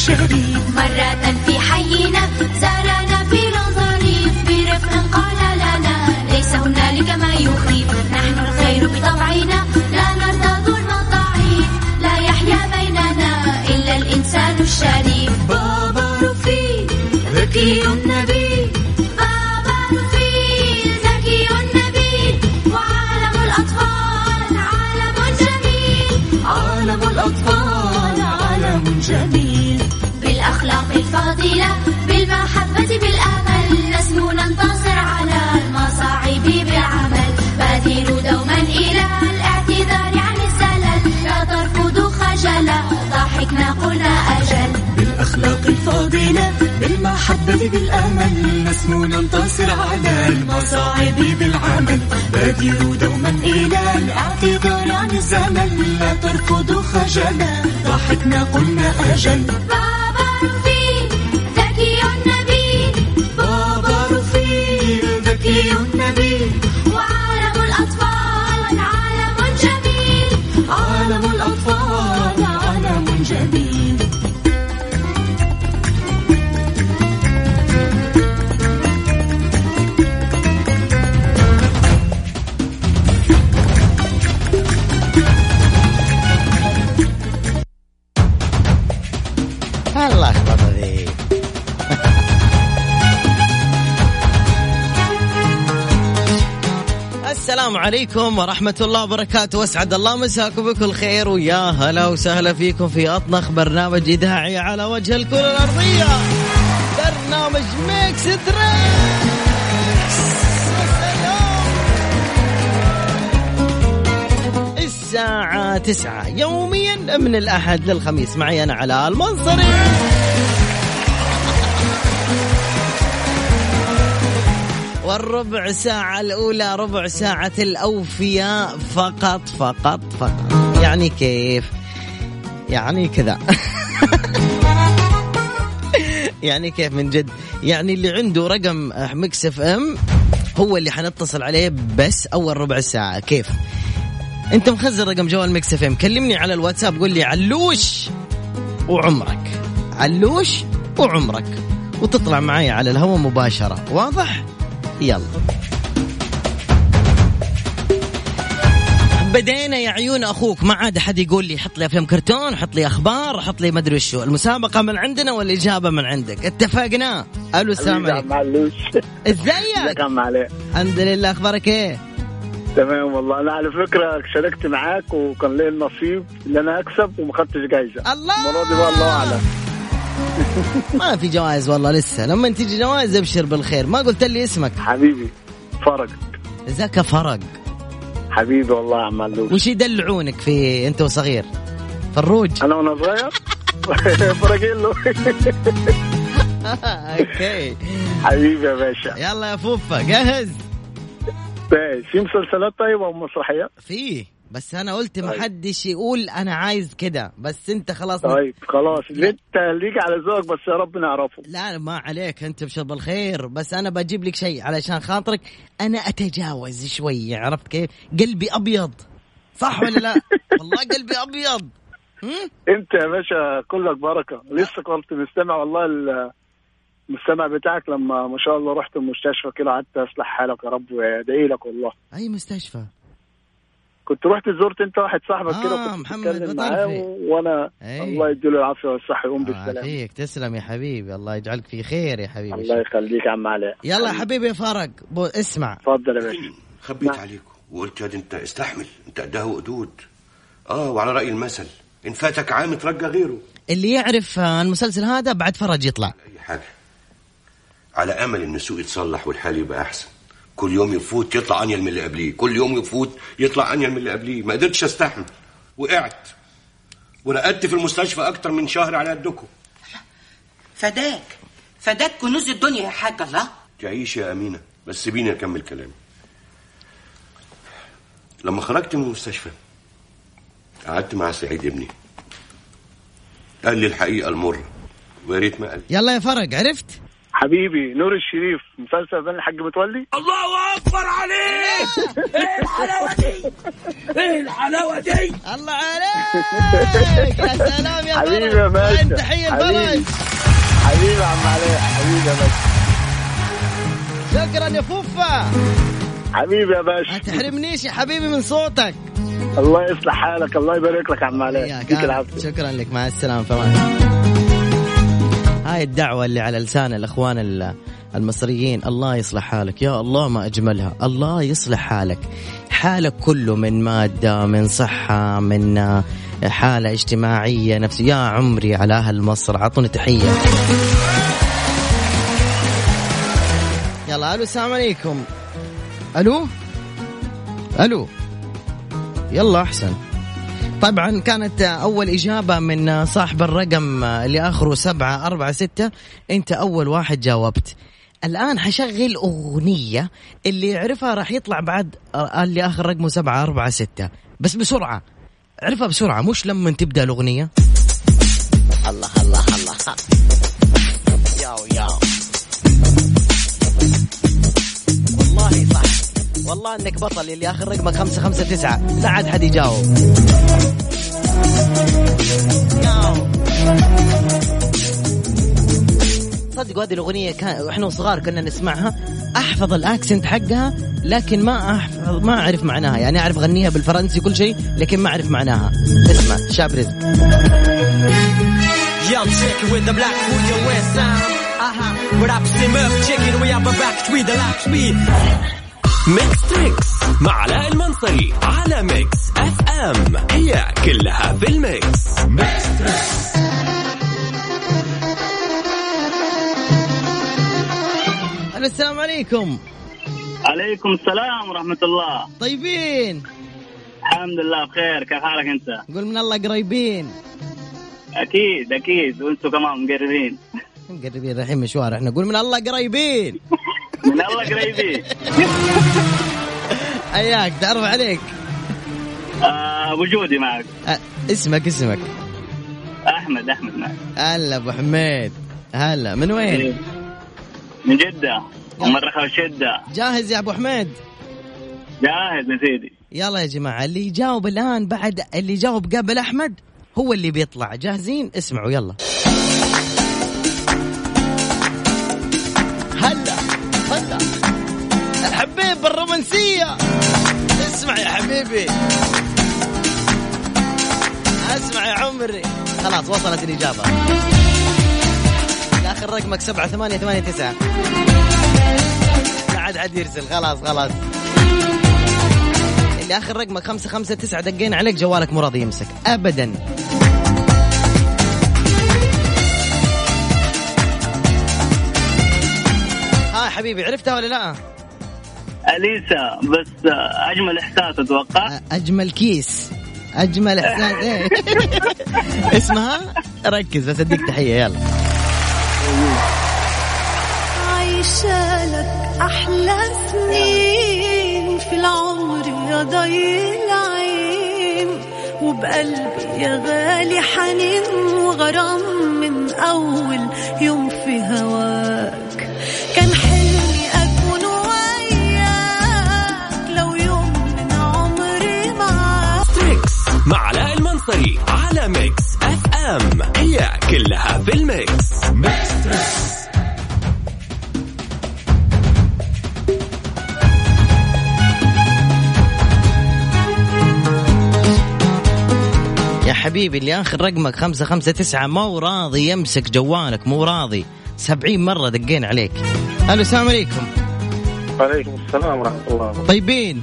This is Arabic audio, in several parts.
الشريف مرة قلنا أجل. بالأخلاق الفاضلة بالمحبة بالأمل نسمو ننتصر على المصاعب بالعمل. بادروا دوما إلى الاعتذار عن الزمن لا تركضوا خجلا. ضحكنا قلنا أجل. بابا رفيق السلام عليكم ورحمة الله وبركاته. واسعد الله مساكم بكل خير. ويا هلا وسهلا فيكم في أطنخ برنامج إذاعي على وجه الكرة الأرضية. برنامج Mix Trix الساعة تسعة. يوميا من الأحد للخميس. معي أنا علاء المنصري. والربع ساعة الأولى ربع ساعة الأوفياء فقط فقط فقط. يعني كيف؟ يعني كذا. يعني كيف من جد؟ يعني اللي عنده رقم Mix FM هو اللي حنتصل عليه بس أول ربع ساعة. كيف؟ أنت مخزن رقم جوال Mix FM. كلمني على الواتساب قول لي علوش وعمرك. علوش وعمرك. وتطلع معي على الهواء مباشرة. واضح؟ يلا. بدينا يا عيون أخوك. ما عاد أحد يقول لي حط لي أفلام كرتون حط لي أخبار حط لي مدري وشو. المسابقة من عندنا والاجابه من عندك؟ اتفقنا. ألو السلام عليكم. إزيك؟ الحمد لله. أخبارك إيه؟ تمام والله. أنا على فكرة شاركت معاك وكان لي النصيب إن أنا أكسب وما خدتش جايزة. الله! المرة دي بقى الله أعلم. ما في جوائز والله لسه. لما تيجي جوائز أبشر بالخير. ما قلت لي اسمك. حبيبي فرج ذاك فرق؟ حبيبي والله يا عم علوش وش يدلعونك في أنت وصغير؟ فروج. أنا وأنا صغير؟ فرجيلو okay. حبيبي يا باشا. يلا يا فوفا جاهز؟ ماشي في مسلسلات طيبة ومسرحيات؟ فيه بس أنا قلت ما حدش يقول أنا عايز كده. بس أنت خلاص طيب خلاص. اللي أنت ليك على ذوقك بس يا رب نعرفه. لا ما عليك. أنت بشر بالخير. بس أنا بجيب لك شيء علشان خاطرك. أنا أتجاوز شوي عرفت كيف؟ قلبي أبيض. صح ولا لا؟ والله قلبي أبيض؟ أنت يا باشا كلك بركة. لسه كنت مستمع والله ال- المستمع بتاعك لما ما شاء الله رحت المستشفى كده قعدت أصلح حالك يا رب وأدعي لك والله. أي مستشفى؟ كنت رحت زرت انت واحد صاحبك آه، كده كنت محمد. معاه و- وأنا أي. الله يديله العافية والصحة يقوم آه بالسلامة. فيك تسلم يا حبيبي. الله يجعلك في خير يا حبيبي. الله يخليك يا عم علاء يلا يا حبيبي يا فرق بو اسمع. اتفضل يا باشا. خبيت نعم. عليكم وقلت يا دي انت استحمل. انت قدها وقدود. آه وعلى رأي المثل. إن فاتك عام ترجى غيره. اللي يعرف آه، المسلسل هذا بعد فرج يطلع. أي حاجة. على أمل إن السوق يتصلح والحال يبقى أحسن. كل يوم يفوت يطلع أنيل من اللي قبليه. كل يوم يفوت يطلع أنيل من اللي قبليه. ما قدرتش أستحمل. وقعت. ورقدت في المستشفى أكتر من شهر على قدكم. فداك. فداك كنوز الدنيا يا حاج الله. تعيش يا أمينة. بس سيبيني أكمل كلامي. لما خرجت من المستشفى قعدت مع سعيد ابني. قال لي الحقيقة المرة. ويا ريت ما قال يلا يا فرق عرفت؟ حبيبي نور الشريف مسلسل بين الحاج متولي؟ الله عليك! يا سلام يا حبيبي يا باشا. تحية حبيبي. فرج حبيبي يا عم علي حبيبي يا باشا. شكرا يا فوفا. حبيبي يا ما باشا تحرمنيش يا حبيبي من صوتك. الله يصلح حالك الله يبارك لك يا عم علي شكرا لك. مع السلامة. فمان هاي الدعوة اللي على لسان الأخوان ال- المصريين. الله يصلح حالك. يا الله ما أجملها. الله يصلح حالك. حالك كله من مادة من صحة من آه، حالة اجتماعية نفسية. يا عمري على أهل مصر. أعطوني تحية. يلا ألو السلام عليكم. ألو؟ ألو؟ يلا أحسن. طبعا كانت أول إجابة من صاحب الرقم اللي آخره سبعة أربعة ستة. أنت أول واحد جاوبت. الآن حشغل أغنية اللي يعرفها راح يطلع بعد اللي آخر رقمه سبعة أربعة ستة. بس بسرعة. عرفها بسرعة مش لما تبدأ الأغنية. الله الله الله. ياو ياو. والله إنك بطل اللي آخر رقمك خمسة خمسة تسعة لا عاد حد يجاوب. صدقوا هذه الأغنية كان وإحنا صغار كنا نسمعها أحفظ الأكسنت حقها لكن ما احفظ ما أعرف معناها يعني أعرف أغنيها بالفرنسي كل شيء لكن ما أعرف معناها اسمع شاب رزق Yo, check it with the black sound. Uh-huh. It, we have a back tweet, the. Mix Trix مع علاء المنصري على Mix FM. هي كلها في ال mix. ألو السلام عليكم. عليكم السلام ورحمة الله. طيبين. الحمد لله بخير. كيف حالك أنت؟ قول من الله قريبين. أكيد أكيد. وأنتم كمان مقربين. مقربين رايحين مشوار. إحنا نقول من الله قريبين. من الله قريبين حياك تعرف عليك. آه وجودي معك. أه اسمك اسمك. أحمد أحمد معك. هلا أبو حميد. هلا من وين؟ من جدة ومن رخاء الشدة جاهز يا أبو حميد؟ جاهز يا سيدي. يلا يا جماعة اللي يجاوب الآن بعد اللي يجاوب قبل أحمد هو اللي بيطلع. جاهزين؟ اسمعوا يلا. بالرومانسيه اسمع يا حبيبي. اسمع يا عمري. خلاص وصلت الإجابة. آخر رقمك سبعة ثمانية ثمانية تسعة. عاد عاد يرسل. خلاص خلاص. اللي آخر رقمك خمسة خمسة تسعة دقينا عليك جوالك مو يمسك. ابدا. ها حبيبي عرفتها ولا لا؟ أليسا بس آه، أجمل إحساس أتوقع. أجمل كيس. أجمل إحساس. إيه. اسمها؟ ركز بس أديك تحية يلا. عايشة لك أحلى سنين. في العمر يا ضي العين. وبقلبي يا غالي حنين. وغرام من أول يوم في هواك. كان حلمي مع علاء المنصري على Mix FM. هي كلها في ال mix. يا حبيبي اللي آخر رقمك خمسة خمسة تسعة مو راضي يمسك جوالك مو راضي. سبعين مرة دقين عليك. ألو السلام عليكم. وعليكم السلام ورحمة الله. طيبين.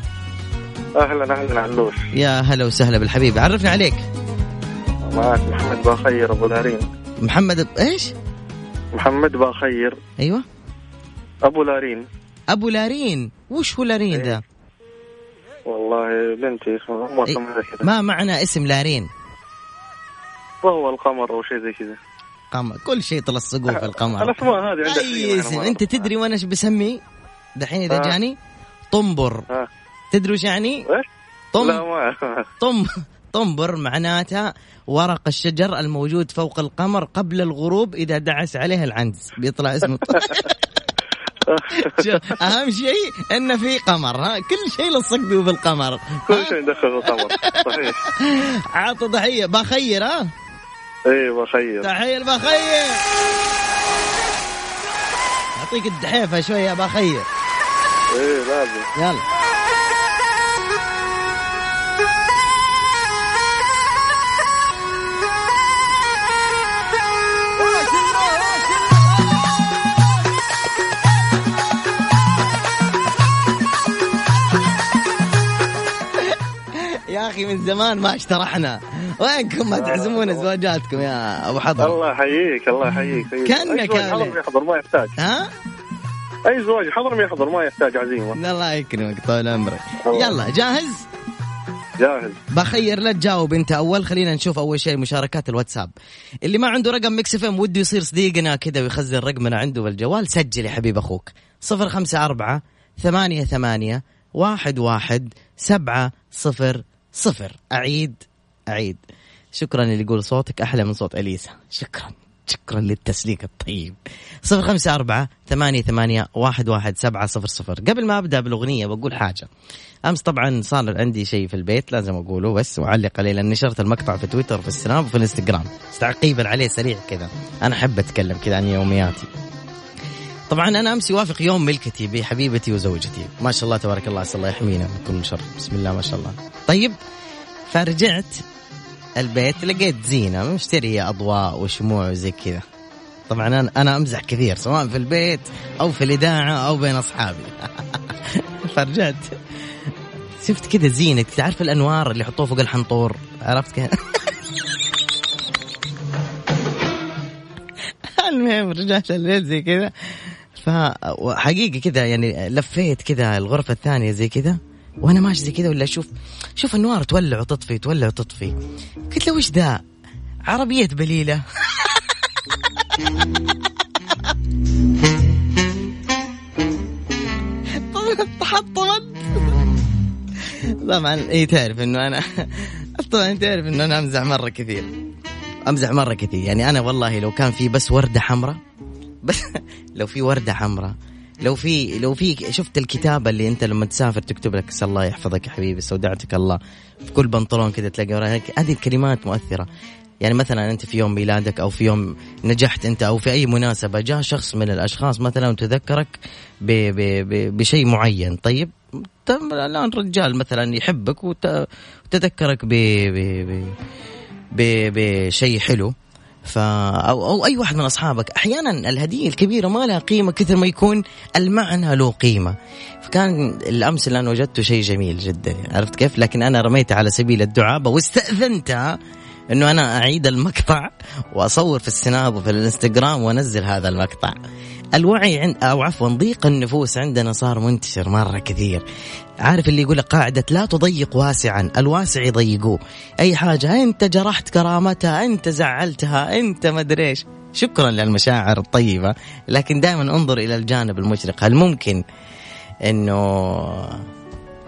أهلا أهلا علوش يا هلا وسهلا بالحبيب. عرفنا عليك. معك محمد باخير أبو لارين محمد ب... إيش؟ محمد باخير أيوه. أبو لارين أبو لارين وش هو لارين ذا والله بنتي إيه، ما معنى اسم لارين وهو القمر أو شيء زي كذا. قمر. كل شيء تلصقوه في القمر الأسماء هذه عندك أي اسم. أنت تدري وأنا إيش بسميه دحين إذا آه. جاني طنبر. ها تدري وش يعني؟ طم. لا ما طم. طنبر معناتها ورق الشجر الموجود فوق القمر قبل الغروب إذا دعس عليه العنز. بيطلع اسمه. شوف، أهم شيء إنه في قمر ها؟ كل شيء لصق به بالقمر كل شيء ندخل في القمر صحيح. عطى ضحيه بخير ها؟ اي بخير. تحية البخير اعطيك الدحيفة شوية بخير. اي لازم. يلا. يا أخي من زمان ما اشترحنا وينكم ما تعزمون زواجاتكم يا أبو حضر؟ الله يحييك الله يحييك. عليه. حضر ما يحضر ما يحتاج. ها؟ أي زواج حضر ما يحضر ما يحتاج عزيمة. الله يكرمك طول عمرك. يلا جاهز؟ جاهز. بخير لا تجاوب أنت. أول خلينا نشوف أول شيء مشاركات الواتساب. اللي ما عنده رقم Mix FM وده يصير صديقنا كذا ويخزن رقمنا عنده بالجوال سجل يا حبيب أخوك. صفر خمسة أربعة ثمانية ثمانية واحد واحد سبعة صفر صفر. أعيد أعيد. شكرا اللي يقول صوتك أحلى من صوت أليسا. شكرا شكرا للتسليك الطيب. صفر خمسة أربعة ثمانية ثمانية واحد واحد سبعة صفر صفر. قبل ما أبدأ بالأغنية بقول حاجة. أمس طبعا صار عندي شيء في البيت لازم أقوله بس وأعلق عليه لأن نشرت المقطع في تويتر وفي السناب وفي الإنستغرام. تعقيبا عليه سريع كذا. أنا أحب أتكلم كذا عن يومياتي. طبعا أنا أمس يوافق يوم ملكتي بحبيبتي وزوجتي. ما شاء الله تبارك الله الله يحمينا من كل شر. بسم الله ما شاء الله. طيب فرجعت البيت لقيت زينة مشتريه أضواء وشموع وزي كذا. طبعا أنا أنا أمزح كثير سواء في البيت أو في الإذاعة أو بين أصحابي. فرجعت شفت كذا زينة. تعرف الأنوار اللي يحطوها فوق الحنطور؟ عرفت كيف؟ المهم رجعت البيت زي كذا. فحقيقة كذا يعني لفيت كذا الغرفة الثانية زي كذا وأنا ماشي زي كذا ولا أشوف شوف النوار تولع وتطفي تولع وتطفي. قلت له وش ذا؟ عربية بليلة. تحطمت طبعا اي تعرف إنه أنا طبعا تعرف إنه أنا أمزح مرة كثير. أمزح مرة كثير. يعني أنا والله لو كان في بس وردة حمراء بس لو في وردة حمراء لو في لو في شفت الكتابه اللي أنت لما تسافر تكتب لك "أسأل الله يحفظك يا حبيبي استودعتك الله في كل بنطلون كذا تلاقي وراها. هذه الكلمات مؤثرة. يعني مثلا أنت في يوم ميلادك أو في يوم نجحت أنت أو في أي مناسبة جاء شخص من الأشخاص مثلا وتذكرك بشيء معين. طيب الآن رجال مثلا يحبك وت- وتذكرك بشيء حلو. ف أو, أو أي واحد من أصحابك. أحيانا الهدية الكبيرة ما لها قيمة كثر ما يكون المعنى له قيمة. فكان الأمس اللي أنا وجدته شيء جميل جدا. عرفت كيف؟ لكن أنا رميته على سبيل الدعابة واستاذنتها إنه أنا أعيد المقطع وأصور في السناب وفي الإنستغرام وأنزل هذا المقطع. الوعي عند أو عفوا ضيق النفوس عندنا صار منتشر مرة كثير. عارف اللي يقول قاعدة لا تضيق واسعا الواسع يضيقوه أي حاجة أنت جرحت كرامتها أنت زعلتها أنت ما أدري إيش. شكرا للمشاعر الطيبة لكن دائما انظر إلى الجانب المشرق. هل ممكن انه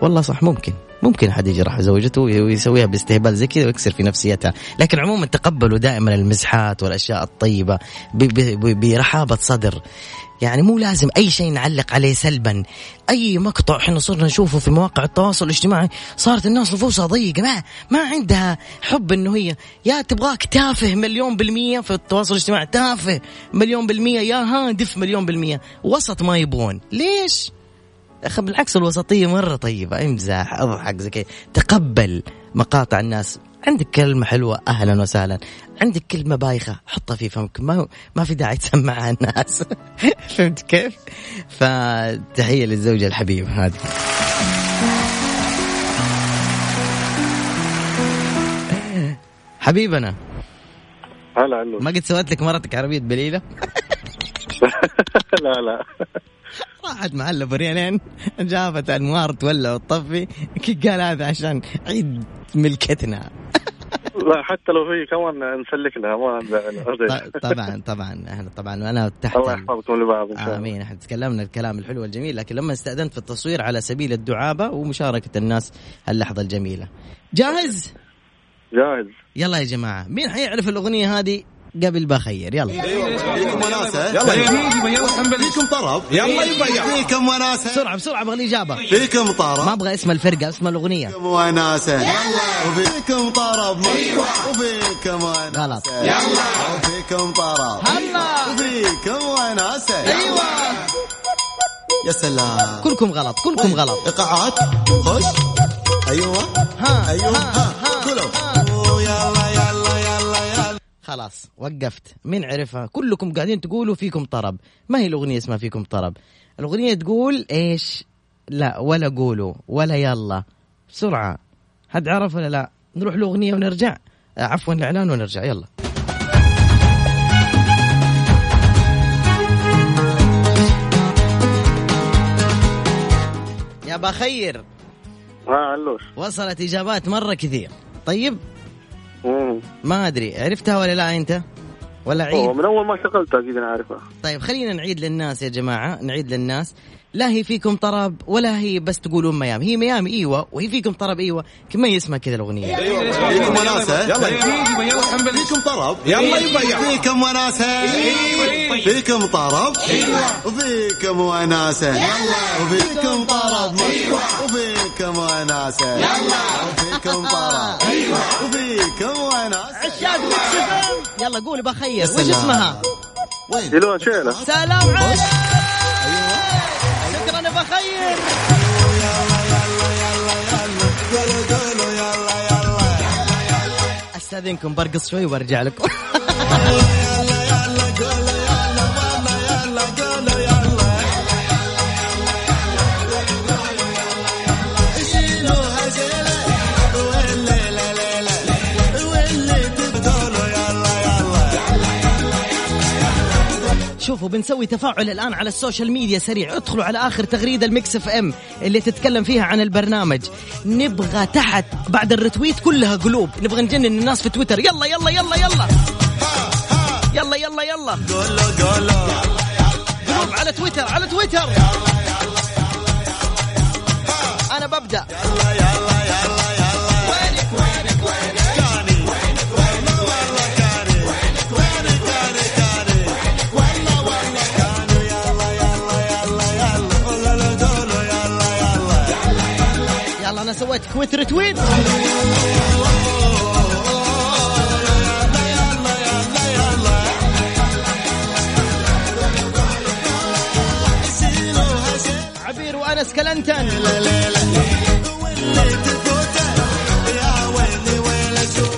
والله صح ممكن. ممكن أحد يجرح زوجته ويسويها باستهبال زي كذا ويكسر في نفسيتها. لكن عموما تقبلوا دائما المزحات والأشياء الطيبة برحابة صدر. يعني مو لازم أي شيء نعلق عليه سلبا. أي مقطع إحنا صرنا نشوفه في مواقع التواصل الاجتماعي صارت الناس نفوسها ضيقة. ما ما عندها حب إنه هي يا تبغاك تافه مليون بالمية في التواصل الاجتماعي تافه مليون بالمية يا هادف مليون بالمية. وسط ما يبغون. ليش؟ بالعكس الوسطية مرة طيبة امزح أضحك زي كذا. تقبل مقاطع الناس. عندك كلمة حلوة أهلا وسهلا. عندك كلمة بايخة حطها في فمك. ما ما في داعي تسمعها الناس. فهمت كيف؟ فتحية للزوجة الحبيبة هذه. حبيبنا. هلا ما قد سويت لك مرتك عربية بليلة؟ لا لا. راحت محل بريالين جابت أنوار تولع وتطفي قال هذا عشان عيد ملكتنا. لا حتى لو هي كمان نسلك لها ما نزعلها ط- طبعا طبعا إحنا طبعا أنا تحت الله يحفظكم لبعض إن شاء الله. آمين إحنا تكلمنا الكلام الحلو والجميل لكن لما استأذنت في التصوير على سبيل الدعابة ومشاركة الناس هاللحظه الجميلة. جاهز؟ جاهز. يلا يا جماعة مين حيعرف الأغنية هذه؟ قبل بخير يلا فيكم وناسة يلا يلا فيكم طرب يلا فيكم وناسة بسرعة بسرعة أبغى الاجابه فيكم ما طرب أبغى اسم الفرقه اسم الاغنيه فيكم وناسة وفيكم طرب وفيكم وناسة غلط. يلا وفيكم طرب هلا وفيكم وناسة أيوه يا سلام كلكم غلط كلكم غلط ايقاعات خش أيوه ها أيوه ها خلاص وقفت. مين عرفها؟ كلكم قاعدين تقولوا فيكم طرب. ما هي الأغنية اسمها فيكم طرب؟ الأغنية تقول إيش؟ لا ولا قولوا ولا يلا. بسرعة. حد عرف ولا لا؟ نروح لأغنية ونرجع. آه، عفوا الإعلان ونرجع. يلا. يا بخير. ها علوش وصلت إجابات مرة كثير. طيب. ما أدري عرفتها ولا لا أنت؟ ولا عيد؟ من أول ما شغلت أكيد أنا عارفها. طيب خلينا نعيد للناس يا جماعة نعيد للناس. لا هي فيكم طرب ولا هي بس تقولون ميامي. هي ميامي إيوه وهي فيكم طرب إيوه. ما هي اسمها كذا الأغنية؟ فيكم وناسة يلا. فيكم طرب. يلا فيكم وناسة فيكم طرب؟ وفيكم وناسة وفيكم طرب. وفيكم وناسة وفيكم طرب. وفيكم ميكس FM. يلا قول بخير وش سلام. اسمها وين سلام عليك يا بخير. استاذنكم برقص شوي وأرجع لكم. بنسوي تفاعل الآن على ال social media سريع. ادخلوا على آخر تغريدة ال Mix FM اللي تتكلم فيها عن البرنامج. نبغى تحت بعد ال retweet كلها قلوب. نبغى نجنن الناس في تويتر. يلا يلا يلا يلا. يلا يلا يلا. قلوب على تويتر على تويتر. أنا ببدأ. وينك يلا أنا سويت كويت رتويت عبير وأنس كلنتن.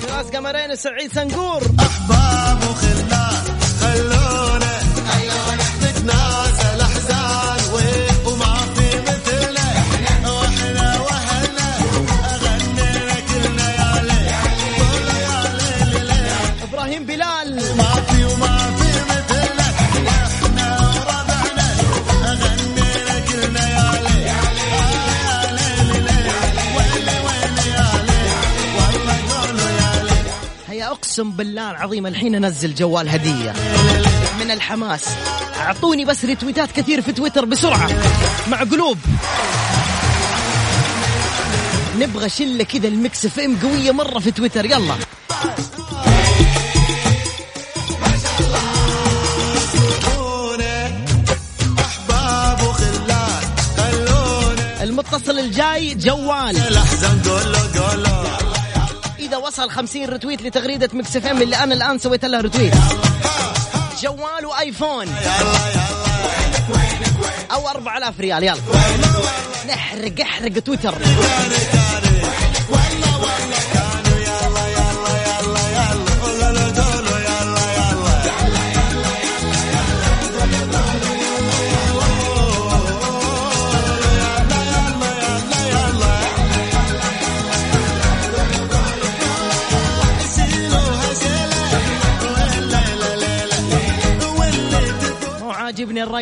فراس قمرين وسعيد سنقور. أقسم بالله العظيم الحين أنزل جوال هدية من الحماس. أعطوني بس ريتويتات كثير في تويتر بسرعة. مع قلوب. نبغى شلة كذا ال Mix FM قوية مرة في تويتر. يلا. المتصل الجاي جوال. وصل 50 retweet لتغريدة Mix FM اللي أنا الآن سويت لها retweet. جوال وآيفون. أو 4000 ريال يلا. نحرق احرق تويتر.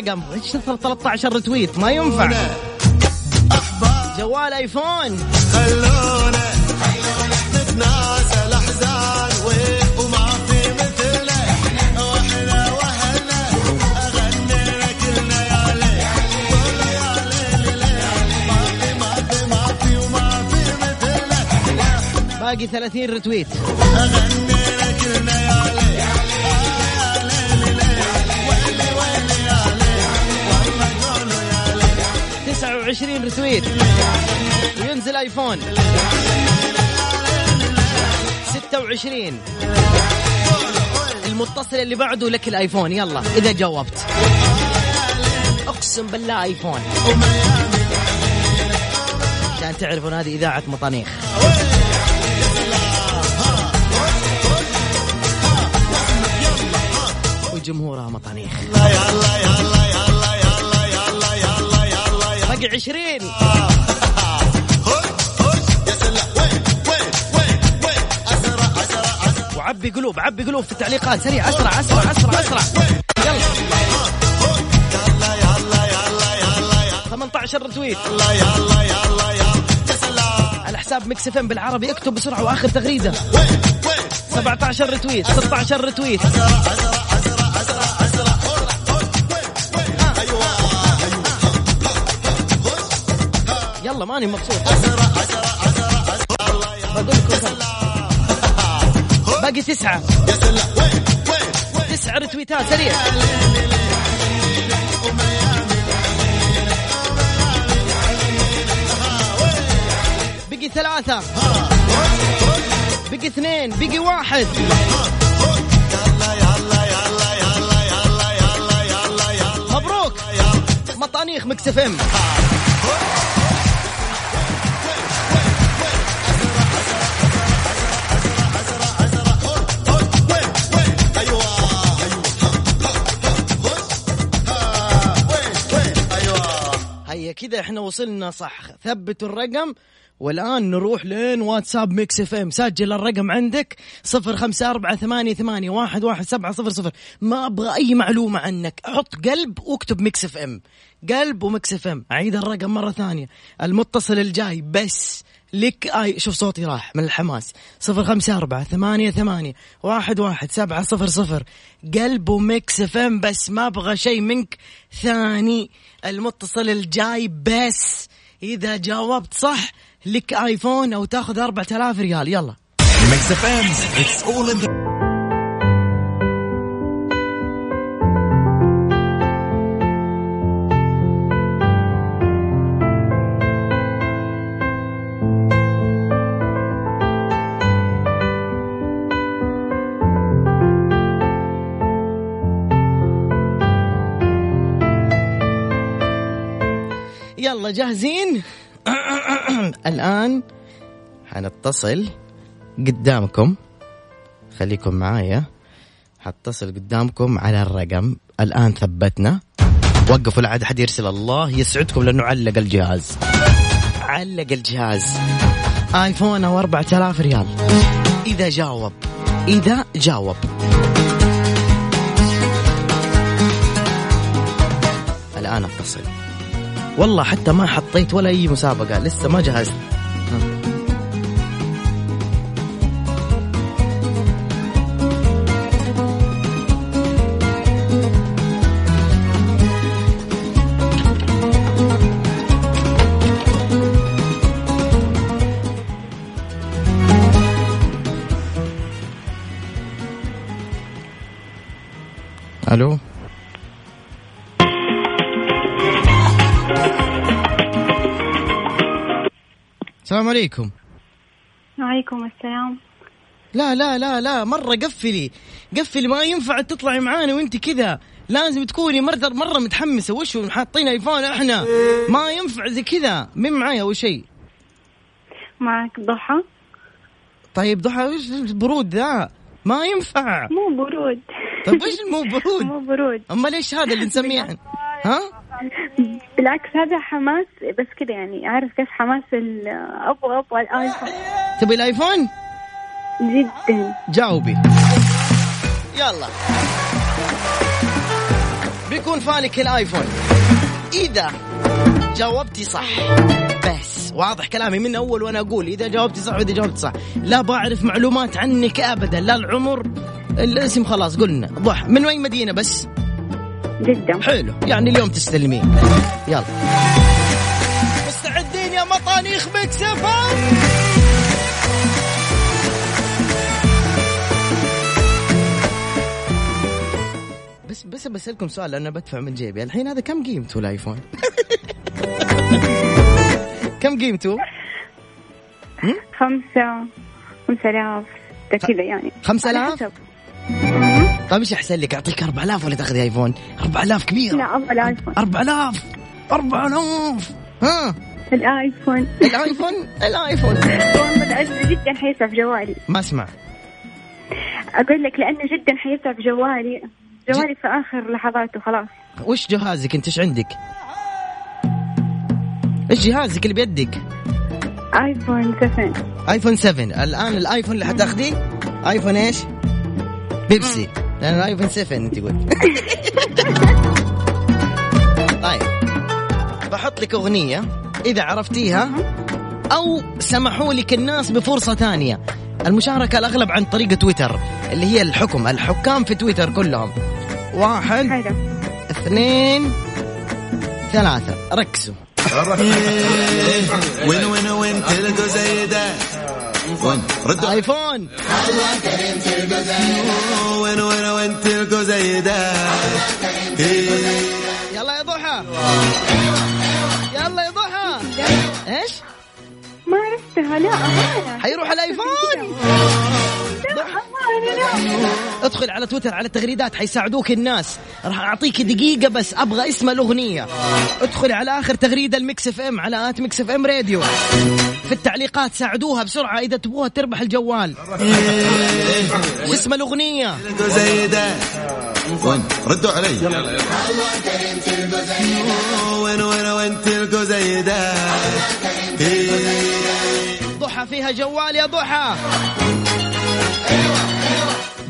الرقم إيش 13 رتويت ما ينفع. جوال ايفون خلونا. نتناسى الاحزان وما في مثله. وإحنا واهلنا غنينا كلنا يا ليل. يا ليل ما في ما في ما في وما في مثله. باقي 30 رتويت اغني 20 رتويت وينزل آيفون. 26 المتصل اللي بعده لك الآيفون. يلا إذا جاوبت. أقسم بالله آيفون. عشان تعرفوا هذه إذاعة مطانيخ. وجمهورها مطانيخ. 20 وعبي قلوب عبي قلوب في التعليقات. سريع أسرع أسرع أسرع أسرع. يلا. 18 retweet على حساب Mix FM بالعربي. اكتب بسرعة وآخر تغريدة. 17 retweet 16 retweet يلا ماني مبسوط. باقي تسعة. تسعة رتويتات سريع. بقي ثلاثة. بقي اثنين. بقي واحد. مبروك. مطانيخ Mix إحنا وصلنا صح. ثبتوا الرقم. والآن نروح لين واتساب Mix FM. سجل الرقم عندك. صفر خمسة أربعة ثمانية ثمانية واحد واحد سبعة صفر صفر. ما أبغى أي معلومة عنك. حط قلب واكتب Mix FM. قلب و Mix FM. أعيد الرقم مرة ثانية. المتصل الجاي بس. لك آي شوف صوتي راح من الحماس. صفر خمسة أربعة ثمانية ثمانية واحد واحد سبعة صفر صفر. قلب و Mix FM بس. ما أبغى شيء منك ثاني. المتصل الجاي بس. إذا جاوبت صح لك آيفون أو تاخذ أربعة آلاف ريال. يلا. جاهزين؟ الآن حنتصل قدامكم. خليكم معايا. حتصل قدامكم على الرقم. الآن ثبتنا. وقفوا لا حد يرسل الله يسعدكم لأنه علق الجهاز. علق الجهاز. آيفون أو 4000 ريال. إذا جاوب. إذا جاوب. الآن اتصل. والله حتى ما حطيت ولا أي مسابقة لسه ما جهزت. ألو؟ عليكم. وعليكم السلام. لا لا لا لا مرة قفلي. قفلي ما ينفع تطلعي معانا وانت كذا. لازم تكوني مرة مرة متحمسة. وش حاطين ايفون إحنا. ما ينفع زي كذا. مين معايا أول شيء؟ معك ضحى. طيب ضحى وش البرود ذا؟ ما ينفع. مو برود. طيب وش مو برود؟ مو برود. أما ليش هذا اللي نسميه؟ ها؟ بالعكس هذا حماس بس كذا يعني عارف كيف حماس أبغى أبغى الايفون تبي الآيفون؟ جدا. جاوبي. يلا. بيكون فالك الآيفون. إذا جاوبتي صح. بس واضح كلامي من أول وأنا أقول إذا جاوبتي صح وإذا جاوبتي صح. لا بعرف معلومات عنك ابدا لا العمر. الاسم خلاص قلنا. ضح. من وين مدينة بس؟ جدا حلو. يعني اليوم تستلمين يلا. مستعدين يا مطانيخ مكسفة بس بس بسألكم سؤال أنا بدفع من جيبي. الحين هذا كم قيمته الآيفون؟ كم قيمته؟ خمسة خمسة آلاف كذا يعني. خمسة آلاف؟ طيب إيش أحسن لك؟ أعطيك 4000 ولا تاخذي آيفون؟ 4000 كبير. لا أبغى الآيفون 4000 4000 ها؟ الآيفون. الآيفون؟ الآيفون. والله جدا حيسع في جوالي. ما أسمع. أقول لك لأنه جدا حيسع في جوالي. جوالي في آخر لحظاته خلاص. وش جهازك؟ أنت إيش عندك؟ إيش جهازك اللي بيدك؟ آيفون 7 آيفون 7 الآن الآيفون اللي حتاخذيه؟ آيفون إيش؟ بيبسي. لأن الايفون 7 أنت قلت. طيب. بحط لك أغنية إذا عرفتيها أو سمحوا لك الناس بفرصة ثانية. المشاركة الأغلب عن طريق تويتر اللي هي الحكم الحكام في تويتر كلهم. واحد حلو. اثنين ثلاثة. ركزوا. وين وين وين؟ تلقوا زي ده. وين ردوا آيفون. وين وين وين تلقوا زي ده يلا يا ضحى. يلا يا ضحى. إيش؟ ما عرفتها لا حيروح الآيفون. لا ادخل على تويتر على التغريدات حيساعدوك الناس. راح أعطيك دقيقة بس أبغى اسم الأغنية. ادخلي على آخر تغريدة ال Mix FM على at Mix FM Radio. في التعليقات ساعدوها بسرعة إذا تبغوها تربح الجوال. وش اسم الأغنية. وين؟ ردوا علي. وين وين وين تلقوا زي ده ضحى فيها جوال يا ضحى.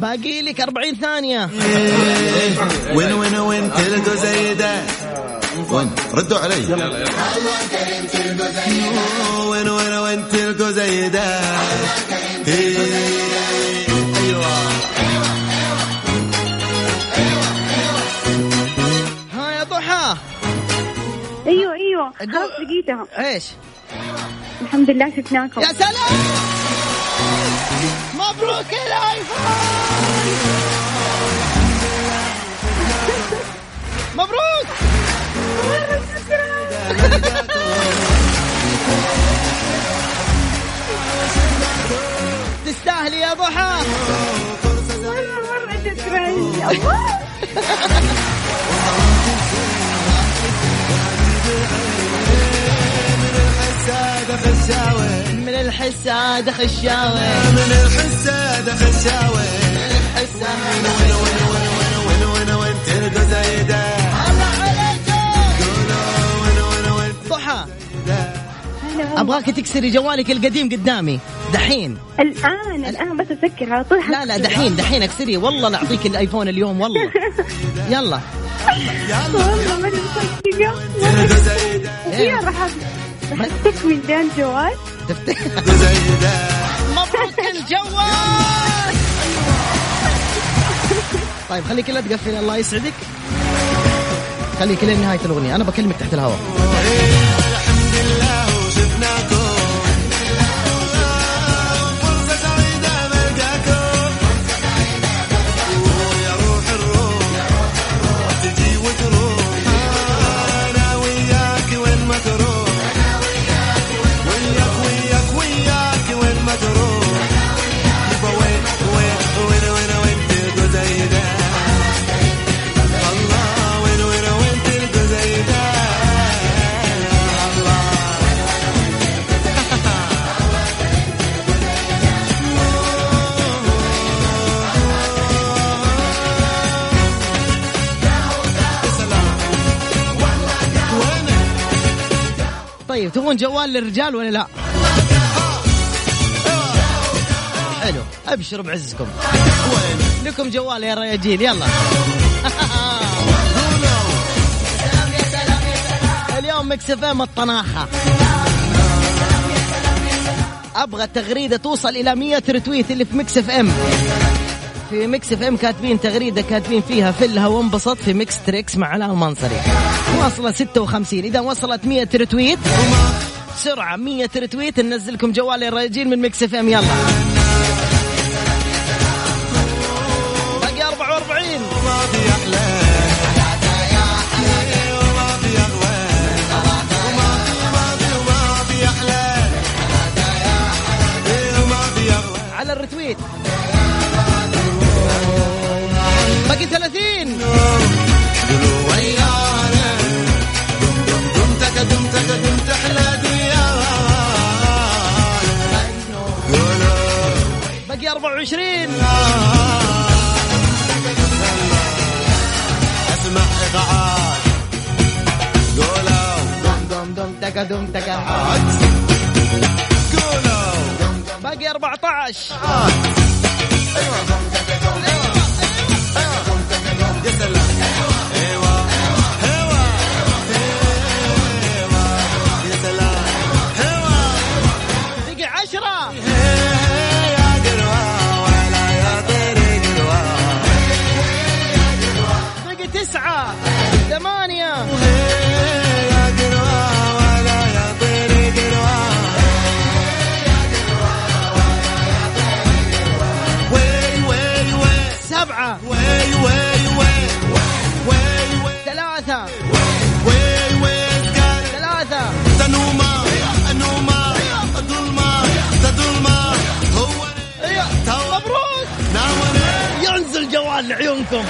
باقي لك 40 ثانية. وين وين وين تلقوا زي ده وين؟ ردوا علي. وين وين وين تلقوا زي ده ها يا ضحى. أيوه أيوه. خلاص لقيتها. إيش؟ الحمد لله شفناكم. يا سلام! مبروك الآيفون! مبروك! تستاهلي يا ضحى! مرة مرة شكرا من الحسادة خشاوة من الحسادة خشاوة الحسادة وين وين وين وين وين وين وين وين ضحى. هلا أبغاك تكسري جوالك القديم قدامي. دحين. الآن الآن بس أسكر على طول. لا لا دحين دحين اكسري. والله نعطيك الآيفون اليوم والله. يلا. والله ما ده وفيها راح راح تكوي الجوال تفتكر مبروك الجوال. طيب خليك لا تقفل. الله يسعدك. خليك لين نهاية الأغنية. أنا بكلمك تحت الهواء. تبغون جوال للرجال ولا لا؟ حلو ابشروا بعزكم. لكم جوال يا رياجيل يلا. اليوم Mix FM الطناخه أبغى التغريده توصل إلى 100 retweet اللي في Mix FM. في Mix FM كاتبين تغريدة كاتبين فيها فلها وانبسط في Mix Trix مع علاء المنصري. واصلة 56 إذا وصلت 100 retweet بسرعة. 100 retweet ننزلكم جوال للرياجيل من Mix FM. يلا. باقي 44 على باقي 30 20 أسمع ايقاعات دم دم تكا دم تكا باقي 14 اطفال لعيونكم.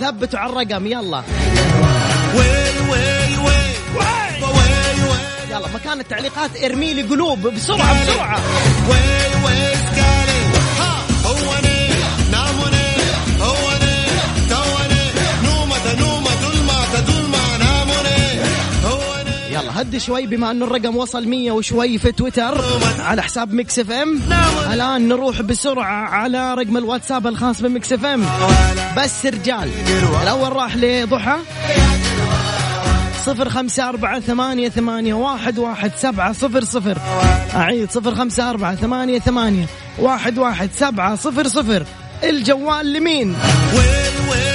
ثبتوا على الرقم يلا. ويل ويل ويل. يلا مكان التعليقات ارمي لي قلوب بسرعة بسرعة. ويل هدي شوي بما انه الرقم وصل 100 وشوي في تويتر على حساب Mix FM. الان نروح بسرعة على رقم الواتساب الخاص ب Mix FM. بس رجال الأول راح لضحى. صفر خمسة أربعة ثمانية ثمانية واحد واحد سبعة صفر صفر. أعيد صفر خمسة أربعة ثمانية ثمانية واحد واحد سبعة صفر صفر. الجوال لمين؟ وي وي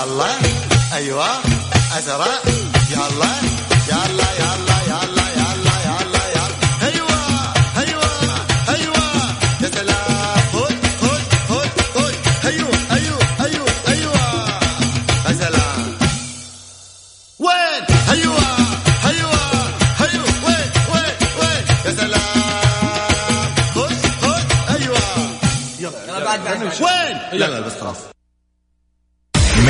يا الله. أيوه ازرق يا الله يا الله.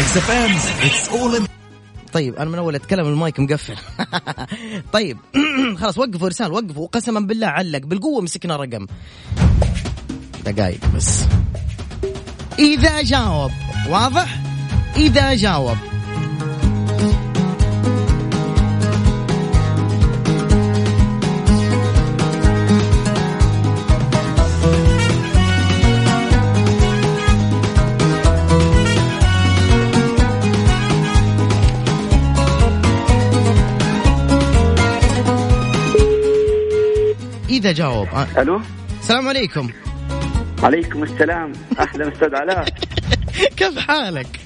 Mix FM it's all on طيب أنا من أول أتكلم المايك مقفل. طيب خلاص وقفوا ارسال وقفوا. قسما بالله علق بالقوة مسكنا رقم. دقايق بس. إذا جاوب واضح؟ إذا جاوب. اذا جاوب. آه. ألو؟ السلام عليكم. عليكم السلام. أهلا أستاذ علاء كيف حالك؟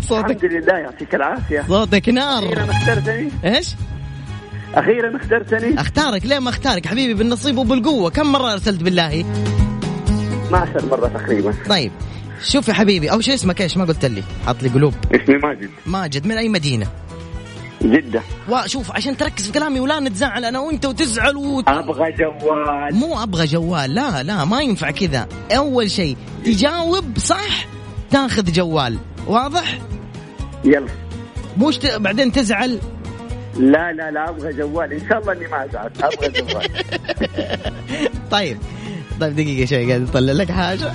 صوتك الحمد لله يعطيك العافية. صوتك نار. أخيرا اخترتني. إيش؟ أخيرا اخترتني. أختارك. ليه ما أختارك؟ حبيبي بالنصيب وبالقوة. كم مرة أرسلت بالله؟ 12 مرة تقريبا. طيب. شوف يا حبيبي أو شو اسمك إيش؟ ما قلت لي. حط لي قلوب. اسمي ماجد. ماجد من أي مدينة؟ جدة. وشوف عشان تركز في كلامي ولا نتزعل أنا وأنت وتزعل وت... أبغى جوال. مو أبغى جوال لا لا ما ينفع كذا. أول شيء تجاوب صح تاخذ جوال. واضح؟ يلا. مش ت... بعدين تزعل. لا لا لا أبغى جوال. إن شاء الله إني ما أزعل. أبغى جوال. طيب. طيب دقيقة شوي قاعد أطلع لك حاجة.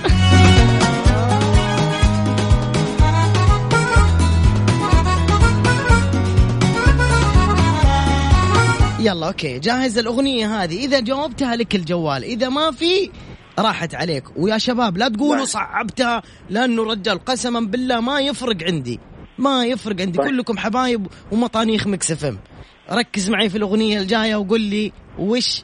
يلا okay. جاهز الأغنية هذه. إذا جاوبتها لك الجوال. إذا ما في راحت عليك. ويا شباب لا تقولوا صعبتها لأنه رجال قسما بالله ما يفرق عندي. ما يفرق عندي. كلكم حبايب ومطانيخ Mix FM. ركز معي في الأغنية الجاية وقول لي وش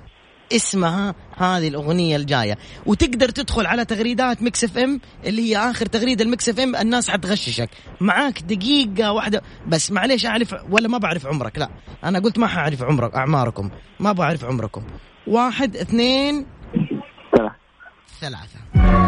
اسمها هذه الأغنية الجاية. وتقدر تدخل على تغريدات Mix FM اللي هي آخر تغريدة ال Mix FM الناس حتغششك. معاك دقيقة واحدة. بس معليش أعرف ولا ما بعرف عمرك. لا أنا قلت ما حأعرف عمرك أعماركم. ما بعرف عمركم. واحد اثنين ثلاثة. مختلف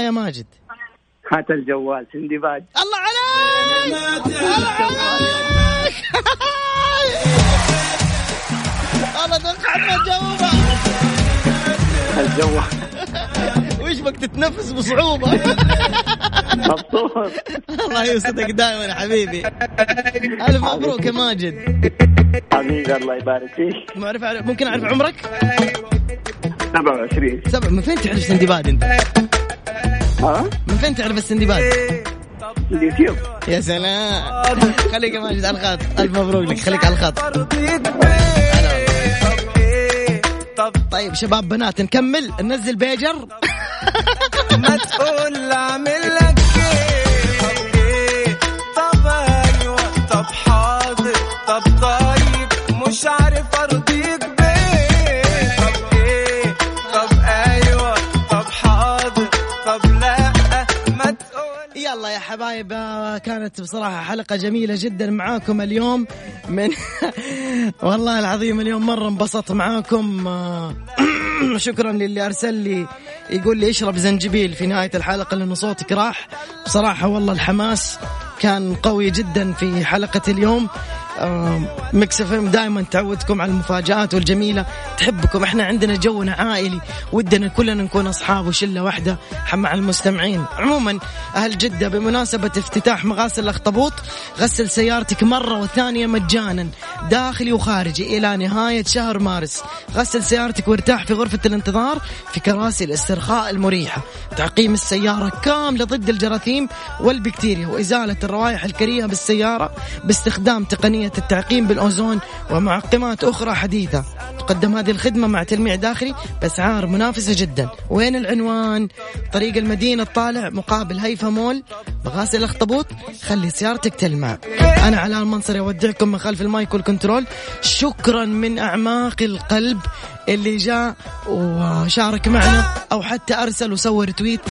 يا ماجد؟ هات الجوال سندباد الله عليك! الله عليك! الله توقعت ما تجاوبها الجوال. وش بك تتنفس بصعوبة؟ مبسوط الله يوسعك دائما يا حبيبي. ألف مبروك يا ماجد. حبيبي الله يبارك فيك. ممكن أعرف عمرك؟ 27 سبع من فين تعرف سندباد أنت؟ ها؟ من فين تعرف السندباد اليوتيوب يا سلام. خليك يا ماجد على الخط. ألف مبروك لك. خليك على الخط. طيب شباب بنات نكمل. ننزل بيجر. ما تقول اعمل لك حبايب آه، كانت بصراحة حلقة جميلة جدا معاكم اليوم. من والله العظيم اليوم مرة انبسطت معاكم. آه، شكرا للي أرسل لي يقول لي اشرب زنجبيل في نهاية الحلقة لأنه صوتك راح. بصراحة والله الحماس كان قوي جدا في حلقة اليوم. Mix FM دائما تعودكم على المفاجآت والجميلة. نحبكم. إحنا عندنا جونا عائلي. ودنا كلنا نكون أصحاب وشلة واحدة مع المستمعين. عموما أهل جدة بمناسبة افتتاح مغاسل الاخطبوط غسل سيارتك مرة وثانية مجانا داخلي وخارجي إلى نهاية شهر مارس. غسل سيارتك وارتاح في غرفة الانتظار في كراسي الاسترخاء المريحة. تعقيم السيارة كاملة ضد الجراثيم والبكتيريا وإزالة الروائح الكريهة بالسيارة باستخدام تقنية التعقيم بالأوزون ومعقمات أخرى حديثة. تقدم هذه الخدمة مع تلميع داخلي بأسعار منافسة جدا. وين العنوان؟ طريق المدينة الطالع مقابل هيفا مول مغاسل الأخطبوط خلي سيارتك تلمع. أنا علاء المنصري أودعكم من خلف ال mic وال control. شكرا من أعماق القلب اللي جاء وشارك معنا أو حتى أرسل وصور tweet.